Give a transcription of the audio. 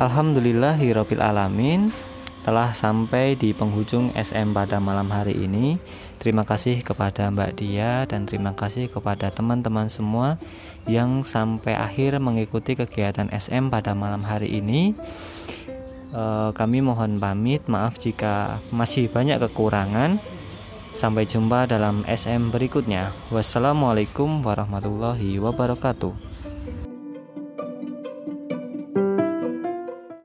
Alhamdulillahirabbil alamin telah sampai di penghujung SM pada malam hari ini. Terima kasih kepada Mbak Dia dan terima kasih kepada teman-teman semua yang sampai akhir mengikuti kegiatan SM pada malam hari ini. E, kami mohon pamit, maaf jika masih banyak kekurangan. Sampai jumpa dalam SM berikutnya. Wassalamualaikum warahmatullahi wabarakatuh.